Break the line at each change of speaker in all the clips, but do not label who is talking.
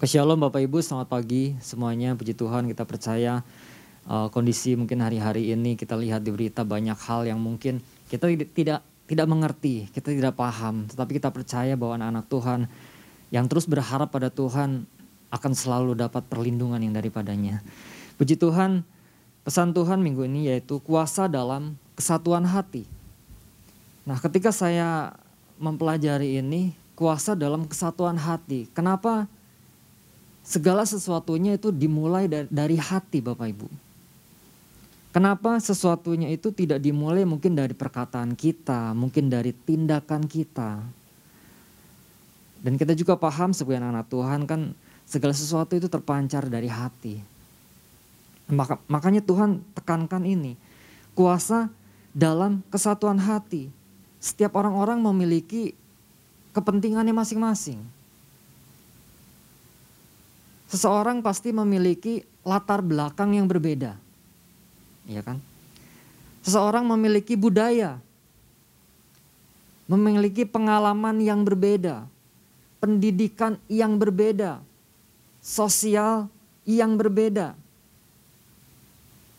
Shalom Bapak Ibu, selamat pagi semuanya. Puji Tuhan kita percaya uh, kondisi mungkin hari-hari ini kita lihat di berita banyak hal yang mungkin kita tidak tidak mengerti, kita tidak paham, tetapi kita percaya bahwa anak-anak Tuhan yang terus berharap pada Tuhan akan selalu dapat perlindungan yang daripadanya. Puji Tuhan, pesan Tuhan minggu ini yaitu kuasa dalam kesatuan hati. Nah, ketika saya mempelajari ini, kuasa dalam kesatuan hati. Kenapa? Segala sesuatunya itu dimulai dari hati Bapak Ibu. Kenapa sesuatunya itu tidak dimulai mungkin dari perkataan kita, mungkin dari tindakan kita. Dan kita juga paham sebagai anak, -anak Tuhan kan segala sesuatu itu terpancar dari hati. Maka, makanya Tuhan tekankan ini. Kuasa dalam kesatuan hati. Setiap orang-orang memiliki kepentingannya masing-masing Seseorang pasti memiliki latar belakang yang berbeda. Iya kan? Seseorang memiliki budaya. Memiliki pengalaman yang berbeda. Pendidikan yang berbeda. Sosial yang berbeda.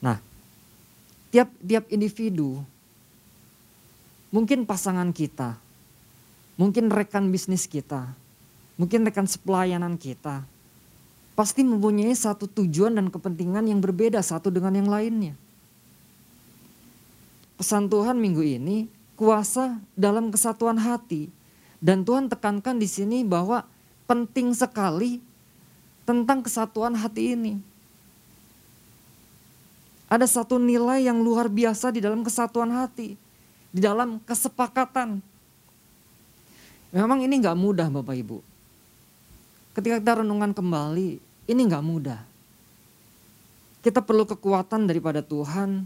Nah, tiap-tiap individu mungkin pasangan kita, mungkin rekan bisnis kita, mungkin rekan sepelayanan kita, pasti mempunyai satu tujuan dan kepentingan yang berbeda satu dengan yang lainnya. Pesan Tuhan minggu ini kuasa dalam kesatuan hati dan Tuhan tekankan di sini bahwa penting sekali tentang kesatuan hati ini. Ada satu nilai yang luar biasa di dalam kesatuan hati, di dalam kesepakatan. Memang ini nggak mudah Bapak Ibu. Ketika kita renungan kembali, ini nggak mudah. Kita perlu kekuatan daripada Tuhan.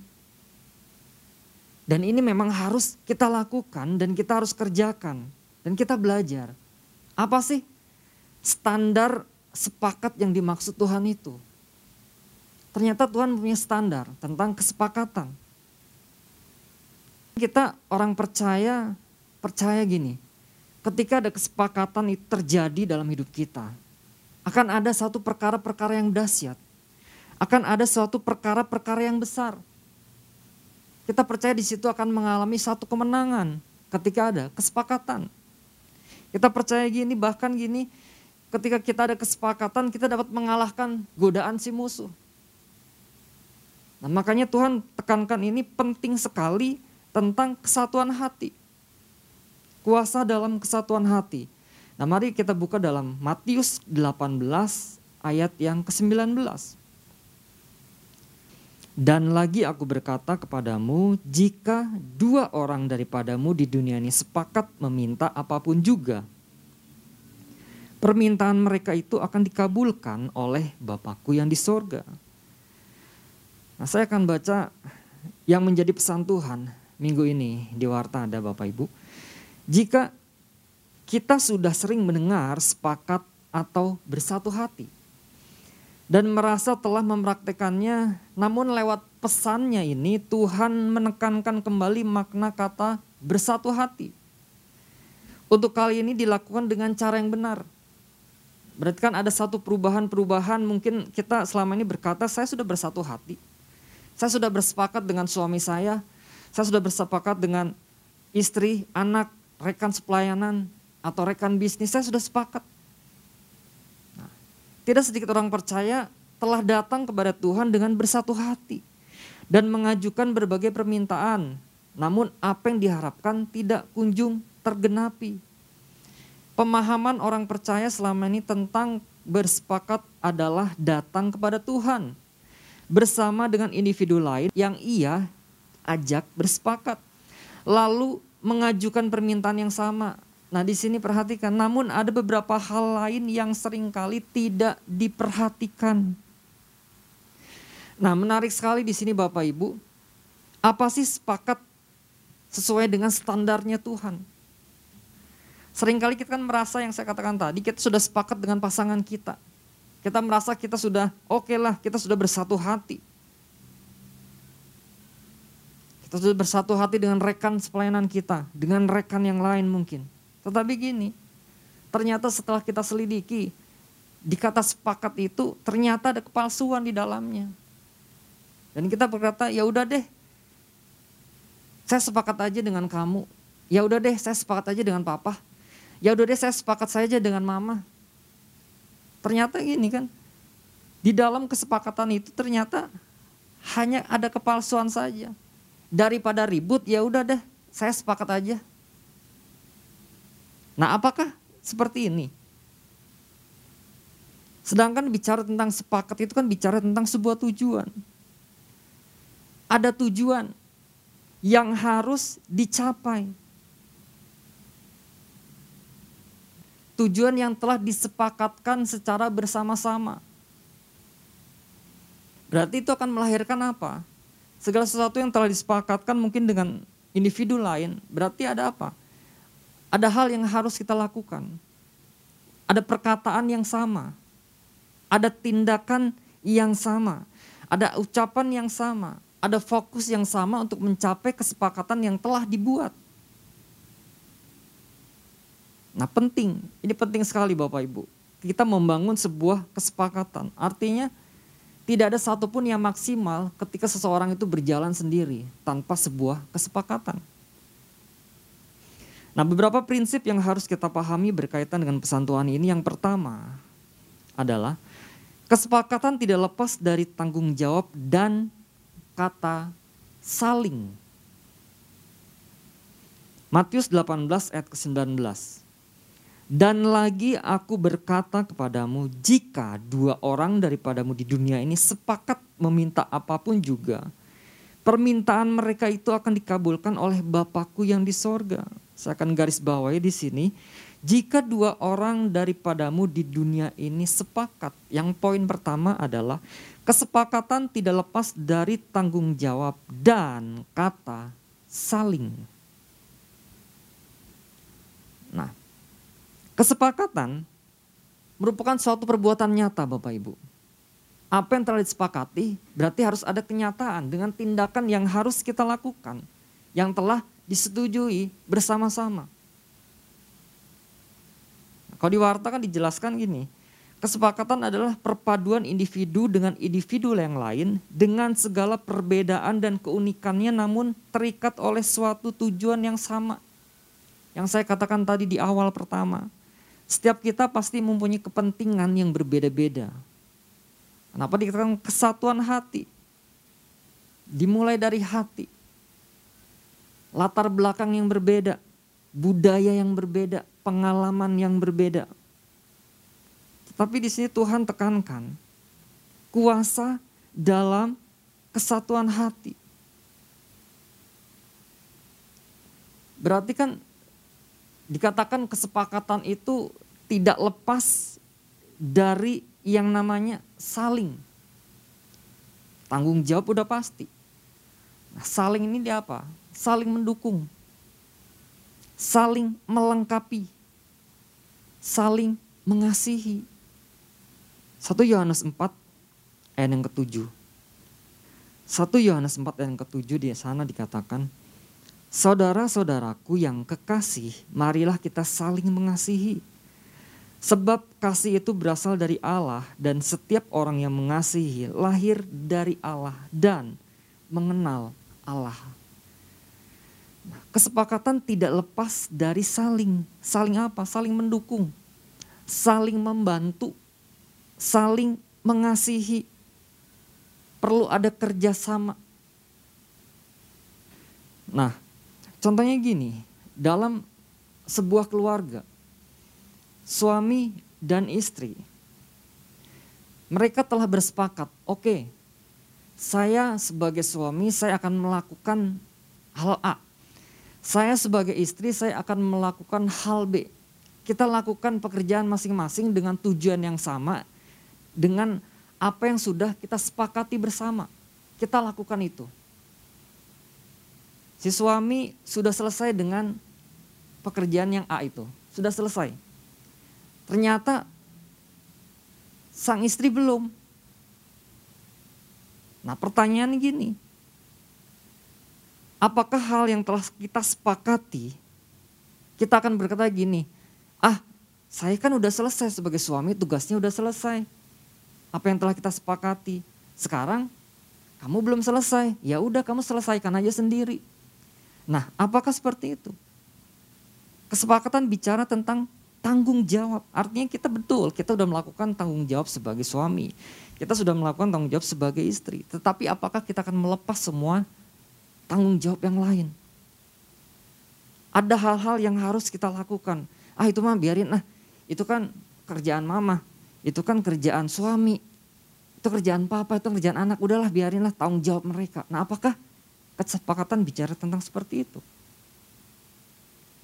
Dan ini memang harus kita lakukan dan kita harus kerjakan. Dan kita belajar. Apa sih standar sepakat yang dimaksud Tuhan itu? Ternyata Tuhan punya standar tentang kesepakatan. Kita orang percaya, percaya gini. Ketika ada kesepakatan itu terjadi dalam hidup kita, akan ada satu perkara-perkara yang dahsyat. Akan ada suatu perkara-perkara yang besar. Kita percaya di situ akan mengalami satu kemenangan ketika ada kesepakatan. Kita percaya gini, bahkan gini, ketika kita ada kesepakatan, kita dapat mengalahkan godaan si musuh. Nah, makanya Tuhan tekankan ini penting sekali tentang kesatuan hati. Kuasa dalam kesatuan hati. Nah mari kita buka dalam Matius 18 ayat yang ke-19. Dan lagi aku berkata kepadamu, jika dua orang daripadamu di dunia ini sepakat meminta apa pun juga, permintaan mereka itu akan dikabulkan oleh Bapakku yang di sorga. Nah saya akan baca yang menjadi pesan Tuhan minggu ini di Warta ada Bapak Ibu. Jika kita sudah sering mendengar sepakat atau bersatu hati. Dan merasa telah mempraktekannya, namun lewat pesannya ini Tuhan menekankan kembali makna kata bersatu hati. Untuk kali ini dilakukan dengan cara yang benar. Berarti kan ada satu perubahan-perubahan mungkin kita selama ini berkata saya sudah bersatu hati. Saya sudah bersepakat dengan suami saya. Saya sudah bersepakat dengan istri, anak, rekan sepelayanan, atau rekan bisnis saya sudah sepakat. Nah, tidak sedikit orang percaya telah datang kepada Tuhan dengan bersatu hati dan mengajukan berbagai permintaan. Namun apa yang diharapkan tidak kunjung tergenapi. Pemahaman orang percaya selama ini tentang bersepakat adalah datang kepada Tuhan bersama dengan individu lain yang ia ajak bersepakat. Lalu mengajukan permintaan yang sama Nah di sini perhatikan, namun ada beberapa hal lain yang sering kali tidak diperhatikan. Nah menarik sekali di sini Bapak Ibu, apa sih sepakat sesuai dengan standarnya Tuhan? Seringkali kita kan merasa yang saya katakan tadi, kita sudah sepakat dengan pasangan kita. Kita merasa kita sudah oke okay lah, kita sudah bersatu hati. Kita sudah bersatu hati dengan rekan sepelayanan kita, dengan rekan yang lain mungkin. Tetapi gini, ternyata setelah kita selidiki di kata sepakat itu ternyata ada kepalsuan di dalamnya. Dan kita berkata, ya udah deh, saya sepakat aja dengan kamu. Ya udah deh, saya sepakat aja dengan papa. Ya udah deh, saya sepakat saja dengan mama. Ternyata gini kan, di dalam kesepakatan itu ternyata hanya ada kepalsuan saja. Daripada ribut, ya udah deh, saya sepakat aja. Nah, apakah seperti ini? Sedangkan bicara tentang sepakat itu kan bicara tentang sebuah tujuan. Ada tujuan yang harus dicapai. Tujuan yang telah disepakatkan secara bersama-sama. Berarti itu akan melahirkan apa? Segala sesuatu yang telah disepakatkan mungkin dengan individu lain, berarti ada apa? Ada hal yang harus kita lakukan. Ada perkataan yang sama, ada tindakan yang sama, ada ucapan yang sama, ada fokus yang sama untuk mencapai kesepakatan yang telah dibuat. Nah penting, ini penting sekali Bapak Ibu. Kita membangun sebuah kesepakatan. Artinya tidak ada satupun yang maksimal ketika seseorang itu berjalan sendiri tanpa sebuah kesepakatan. Nah beberapa prinsip yang harus kita pahami berkaitan dengan pesan Tuhan ini. Yang pertama adalah Kesepakatan tidak lepas dari tanggung jawab dan kata saling. Matius 18 ayat ke-19. Dan lagi aku berkata kepadamu, jika dua orang daripadamu di dunia ini sepakat meminta apa pun juga, permintaan mereka itu akan dikabulkan oleh Bapakku yang di sorga. Saya akan garis bawahi di sini, jika dua orang daripadamu di dunia ini sepakat, yang poin pertama adalah kesepakatan tidak lepas dari tanggung jawab dan kata saling. Nah, kesepakatan merupakan suatu perbuatan nyata Bapak Ibu. Apa yang telah disepakati berarti harus ada kenyataan dengan tindakan yang harus kita lakukan. Yang telah disetujui bersama-sama. Kalau di warta kan dijelaskan gini, kesepakatan adalah perpaduan individu dengan individu yang lain dengan segala perbedaan dan keunikannya namun terikat oleh suatu tujuan yang sama. Yang saya katakan tadi di awal pertama, setiap kita pasti mempunyai kepentingan yang berbeda-beda. Kenapa dikatakan kesatuan hati? Dimulai dari hati. Latar belakang yang berbeda, budaya yang berbeda, pengalaman yang berbeda. Tapi di sini Tuhan tekankan kuasa dalam kesatuan hati. Berarti kan dikatakan kesepakatan itu tidak lepas dari yang namanya saling. Tanggung jawab udah pasti. Nah, saling ini dia apa? Saling mendukung. Saling melengkapi saling mengasihi. 1 Yohanes 4 ayat yang ketujuh. 1 Yohanes 4 ayat yang ketujuh di sana dikatakan, Saudara-saudaraku yang kekasih, marilah kita saling mengasihi. Sebab kasih itu berasal dari Allah dan setiap orang yang mengasihi lahir dari Allah dan mengenal Allah. Kesepakatan tidak lepas dari saling. Saling apa? Saling mendukung. Saling membantu. Saling mengasihi. Perlu ada kerjasama. Nah, contohnya gini. Dalam sebuah keluarga. Suami dan istri. Mereka telah bersepakat. Oke, okay, saya sebagai suami saya akan melakukan hal A saya sebagai istri saya akan melakukan hal B. Kita lakukan pekerjaan masing-masing dengan tujuan yang sama, dengan apa yang sudah kita sepakati bersama. Kita lakukan itu. Si suami sudah selesai dengan pekerjaan yang A itu, sudah selesai. Ternyata sang istri belum. Nah pertanyaan gini, apakah hal yang telah kita sepakati, kita akan berkata gini, ah saya kan udah selesai sebagai suami, tugasnya udah selesai. Apa yang telah kita sepakati. Sekarang kamu belum selesai, ya udah kamu selesaikan aja sendiri. Nah, apakah seperti itu? Kesepakatan bicara tentang tanggung jawab. Artinya kita betul, kita sudah melakukan tanggung jawab sebagai suami. Kita sudah melakukan tanggung jawab sebagai istri. Tetapi apakah kita akan melepas semua tanggung jawab yang lain? Ada hal-hal yang harus kita lakukan. Ah itu mah biarin ah. Itu kan kerjaan mama. Itu kan kerjaan suami. Itu kerjaan papa, itu kerjaan anak. Udahlah biarinlah tanggung jawab mereka. Nah apakah kesepakatan bicara tentang seperti itu?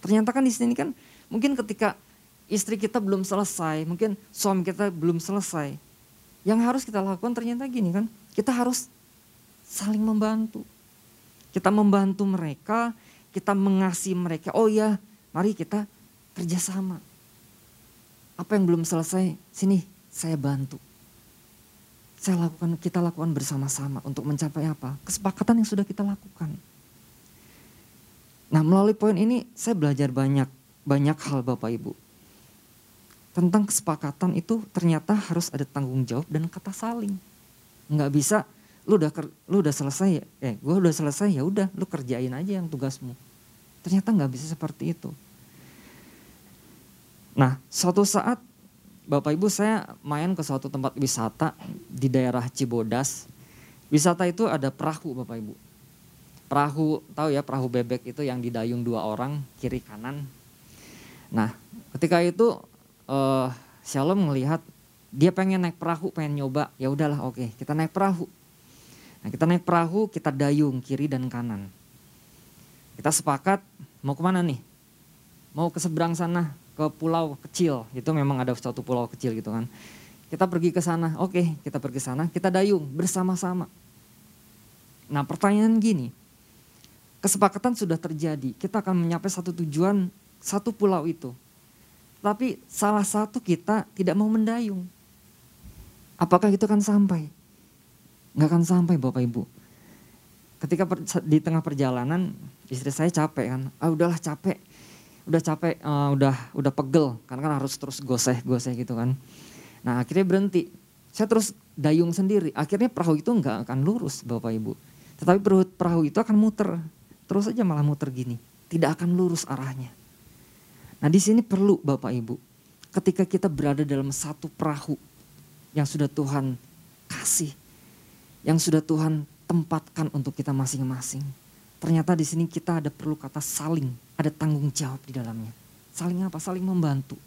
Ternyata kan di sini kan mungkin ketika istri kita belum selesai, mungkin suami kita belum selesai. Yang harus kita lakukan ternyata gini kan, kita harus saling membantu. Kita membantu mereka, kita mengasihi mereka. Oh ya, mari kita kerjasama. Apa yang belum selesai, sini saya bantu. Saya lakukan, kita lakukan bersama-sama untuk mencapai apa? Kesepakatan yang sudah kita lakukan. Nah melalui poin ini saya belajar banyak, banyak hal Bapak Ibu tentang kesepakatan itu ternyata harus ada tanggung jawab dan kata saling. Nggak bisa lu udah lu udah selesai eh gue udah selesai ya udah lu kerjain aja yang tugasmu. Ternyata nggak bisa seperti itu. Nah suatu saat Bapak Ibu saya main ke suatu tempat wisata di daerah Cibodas. Wisata itu ada perahu Bapak Ibu. Perahu tahu ya perahu bebek itu yang didayung dua orang kiri kanan. Nah ketika itu uh, Shalom melihat dia pengen naik perahu, pengen nyoba. Ya udahlah, oke, okay, kita naik perahu. Nah, kita naik perahu, kita dayung kiri dan kanan. Kita sepakat mau ke mana nih? Mau ke seberang sana, ke pulau kecil. Itu memang ada suatu pulau kecil gitu kan. Kita pergi ke sana, oke, kita pergi ke sana, kita dayung bersama-sama. Nah, pertanyaan gini, kesepakatan sudah terjadi, kita akan menyapai satu tujuan, satu pulau itu. Tapi salah satu kita tidak mau mendayung. Apakah itu akan sampai? Nggak akan sampai Bapak Ibu. Ketika per, di tengah perjalanan istri saya capek kan. Ah udahlah capek. Udah capek, uh, udah udah pegel. Karena kan harus terus goseh-goseh gitu kan. Nah akhirnya berhenti. Saya terus dayung sendiri. Akhirnya perahu itu nggak akan lurus Bapak Ibu. Tetapi perahu, perahu itu akan muter. Terus aja malah muter gini. Tidak akan lurus arahnya. Nah di sini perlu Bapak Ibu, ketika kita berada dalam satu perahu yang sudah Tuhan kasih, yang sudah Tuhan tempatkan untuk kita masing-masing. Ternyata di sini kita ada perlu kata saling, ada tanggung jawab di dalamnya. Saling apa? Saling membantu.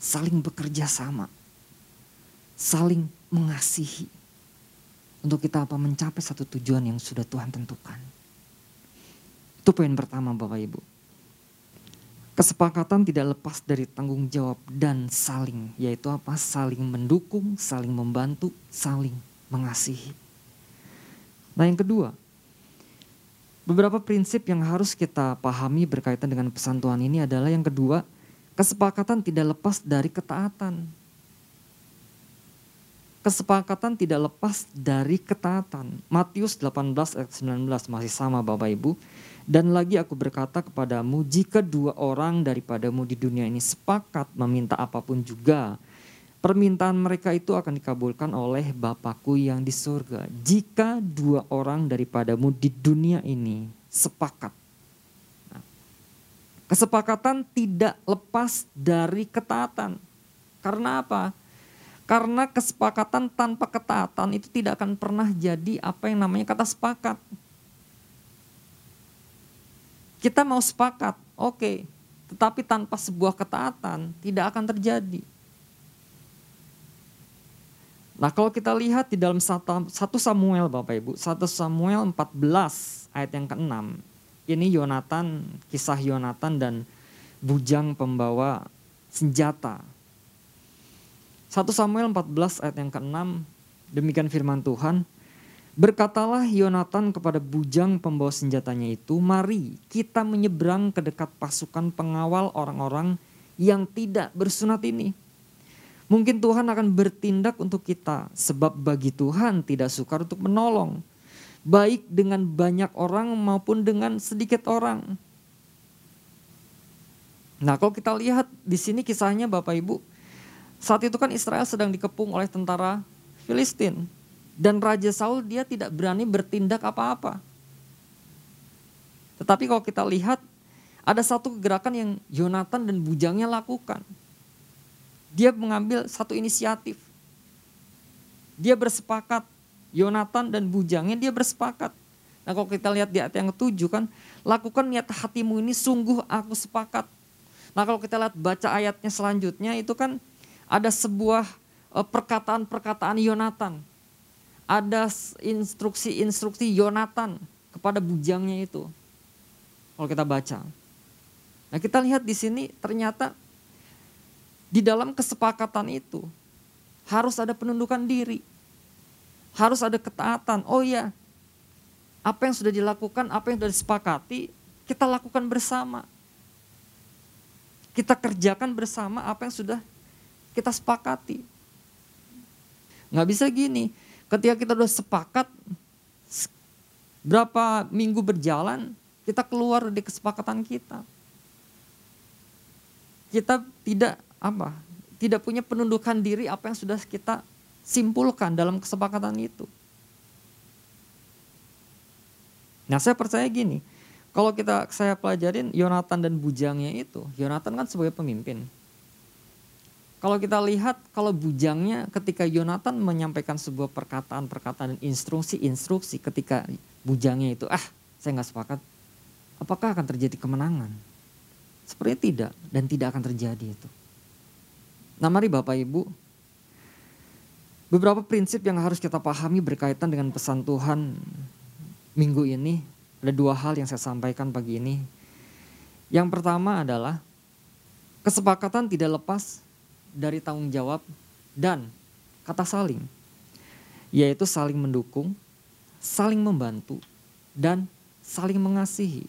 Saling bekerja sama. Saling mengasihi. Untuk kita apa? Mencapai satu tujuan yang sudah Tuhan tentukan. Itu poin pertama Bapak Ibu. Kesepakatan tidak lepas dari tanggung jawab dan saling, yaitu apa? Saling mendukung, saling membantu, saling mengasihi. Nah, yang kedua, beberapa prinsip yang harus kita pahami berkaitan dengan pesan Tuhan ini adalah yang kedua, kesepakatan tidak lepas dari ketaatan. Kesepakatan tidak lepas dari ketaatan. Matius 18 ayat 19 masih sama Bapak Ibu. Dan lagi aku berkata kepadamu, jika dua orang daripadamu di dunia ini sepakat meminta apa pun juga, permintaan mereka itu akan dikabulkan oleh Bapakku yang di surga. Jika dua orang daripadamu di dunia ini sepakat. Nah, kesepakatan tidak lepas dari ketaatan. Karena apa? Karena kesepakatan tanpa ketaatan itu tidak akan pernah jadi apa yang namanya kata sepakat. Kita mau sepakat, oke. Okay. Tetapi tanpa sebuah ketaatan tidak akan terjadi. Nah kalau kita lihat di dalam 1 Samuel Bapak Ibu, 1 Samuel 14 ayat yang ke-6. Ini Yonatan, kisah Yonatan dan bujang pembawa senjata. 1 Samuel 14 ayat yang ke-6, demikian firman Tuhan, Berkatalah Yonatan kepada bujang pembawa senjatanya itu, mari kita menyeberang ke dekat pasukan pengawal orang-orang yang tidak bersunat ini. Mungkin Tuhan akan bertindak untuk kita, sebab bagi Tuhan tidak sukar untuk menolong, baik dengan banyak orang maupun dengan sedikit orang. Nah kalau kita lihat di sini kisahnya Bapak Ibu, saat itu kan Israel sedang dikepung oleh tentara Filistin. Dan Raja Saul dia tidak berani bertindak apa-apa. Tetapi kalau kita lihat ada satu gerakan yang Yonatan dan bujangnya lakukan. Dia mengambil satu inisiatif. Dia bersepakat. Yonatan dan bujangnya dia bersepakat. Nah kalau kita lihat di ayat yang ketujuh kan. Lakukan niat hatimu ini sungguh aku sepakat. Nah kalau kita lihat baca ayatnya selanjutnya itu kan ada sebuah eh, perkataan-perkataan Yonatan. Ada instruksi-instruksi Yonatan kepada bujangnya itu. Kalau kita baca. Nah kita lihat di sini ternyata di dalam kesepakatan itu harus ada penundukan diri. Harus ada ketaatan. Oh iya, apa yang sudah dilakukan, apa yang sudah disepakati, kita lakukan bersama. Kita kerjakan bersama apa yang sudah kita sepakati. Nggak bisa gini, ketika kita sudah sepakat, berapa minggu berjalan, kita keluar dari kesepakatan kita kita tidak apa tidak punya penundukan diri apa yang sudah kita simpulkan dalam kesepakatan itu. Nah saya percaya gini, kalau kita saya pelajarin Yonatan dan bujangnya itu, Yonatan kan sebagai pemimpin. Kalau kita lihat kalau bujangnya ketika Yonatan menyampaikan sebuah perkataan-perkataan dan instruksi-instruksi ketika bujangnya itu ah saya nggak sepakat, apakah akan terjadi kemenangan? Sepertinya tidak dan tidak akan terjadi itu. Nah mari Bapak Ibu, beberapa prinsip yang harus kita pahami berkaitan dengan pesan Tuhan minggu ini. Ada dua hal yang saya sampaikan pagi ini. Yang pertama adalah kesepakatan tidak lepas dari tanggung jawab dan kata saling. Yaitu saling mendukung, saling membantu, dan saling mengasihi.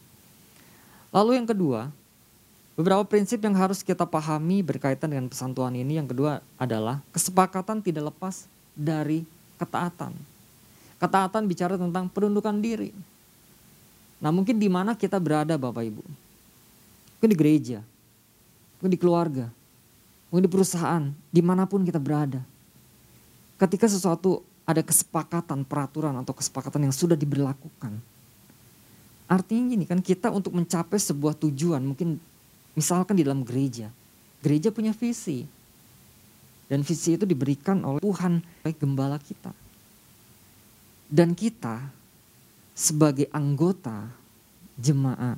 Lalu yang kedua, Beberapa prinsip yang harus kita pahami berkaitan dengan pesan Tuhan ini yang kedua adalah kesepakatan tidak lepas dari ketaatan. Ketaatan bicara tentang penundukan diri. Nah mungkin di mana kita berada Bapak Ibu. Mungkin di gereja, mungkin di keluarga, mungkin di perusahaan, di mana pun kita berada. Ketika sesuatu ada kesepakatan, peraturan atau kesepakatan yang sudah diberlakukan. Artinya gini kan kita untuk mencapai sebuah tujuan mungkin Misalkan di dalam gereja, gereja punya visi. Dan visi itu diberikan oleh Tuhan, oleh gembala kita. Dan kita sebagai anggota jemaat,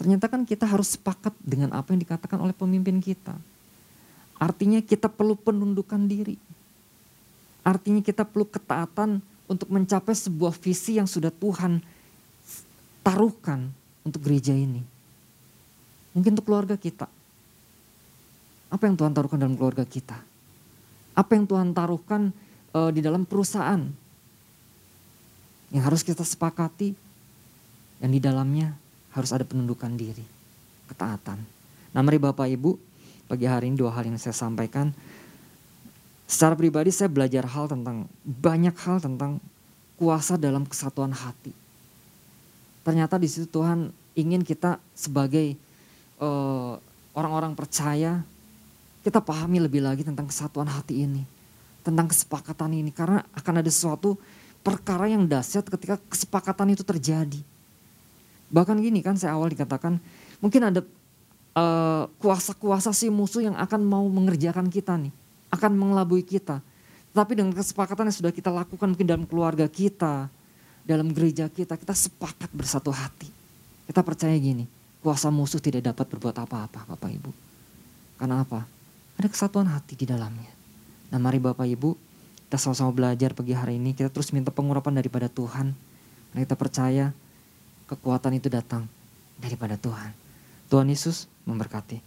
ternyata kan kita harus sepakat dengan apa yang dikatakan oleh pemimpin kita. Artinya kita perlu penundukan diri. Artinya kita perlu ketaatan untuk mencapai sebuah visi yang sudah Tuhan taruhkan untuk gereja ini. Mungkin untuk keluarga kita. Apa yang Tuhan taruhkan dalam keluarga kita? Apa yang Tuhan taruhkan uh, di dalam perusahaan? Yang harus kita sepakati. Yang di dalamnya harus ada penundukan diri. Ketaatan. Nah mari Bapak Ibu, pagi hari ini dua hal yang saya sampaikan. Secara pribadi saya belajar hal tentang, banyak hal tentang kuasa dalam kesatuan hati. Ternyata di situ Tuhan ingin kita sebagai eh, orang-orang percaya kita pahami lebih lagi tentang kesatuan hati ini, tentang kesepakatan ini, karena akan ada sesuatu perkara yang dahsyat ketika kesepakatan itu terjadi. Bahkan gini kan saya awal dikatakan mungkin ada eh, kuasa-kuasa si musuh yang akan mau mengerjakan kita nih, akan mengelabui kita. Tapi dengan kesepakatan yang sudah kita lakukan mungkin dalam keluarga kita, dalam gereja kita, kita sepakat bersatu hati. Kita percaya gini, kuasa musuh tidak dapat berbuat apa-apa Bapak Ibu. Karena apa? Ada kesatuan hati di dalamnya. Nah mari Bapak Ibu, kita sama-sama belajar pagi hari ini. Kita terus minta pengurapan daripada Tuhan. Karena kita percaya kekuatan itu datang daripada Tuhan. Tuhan Yesus memberkati.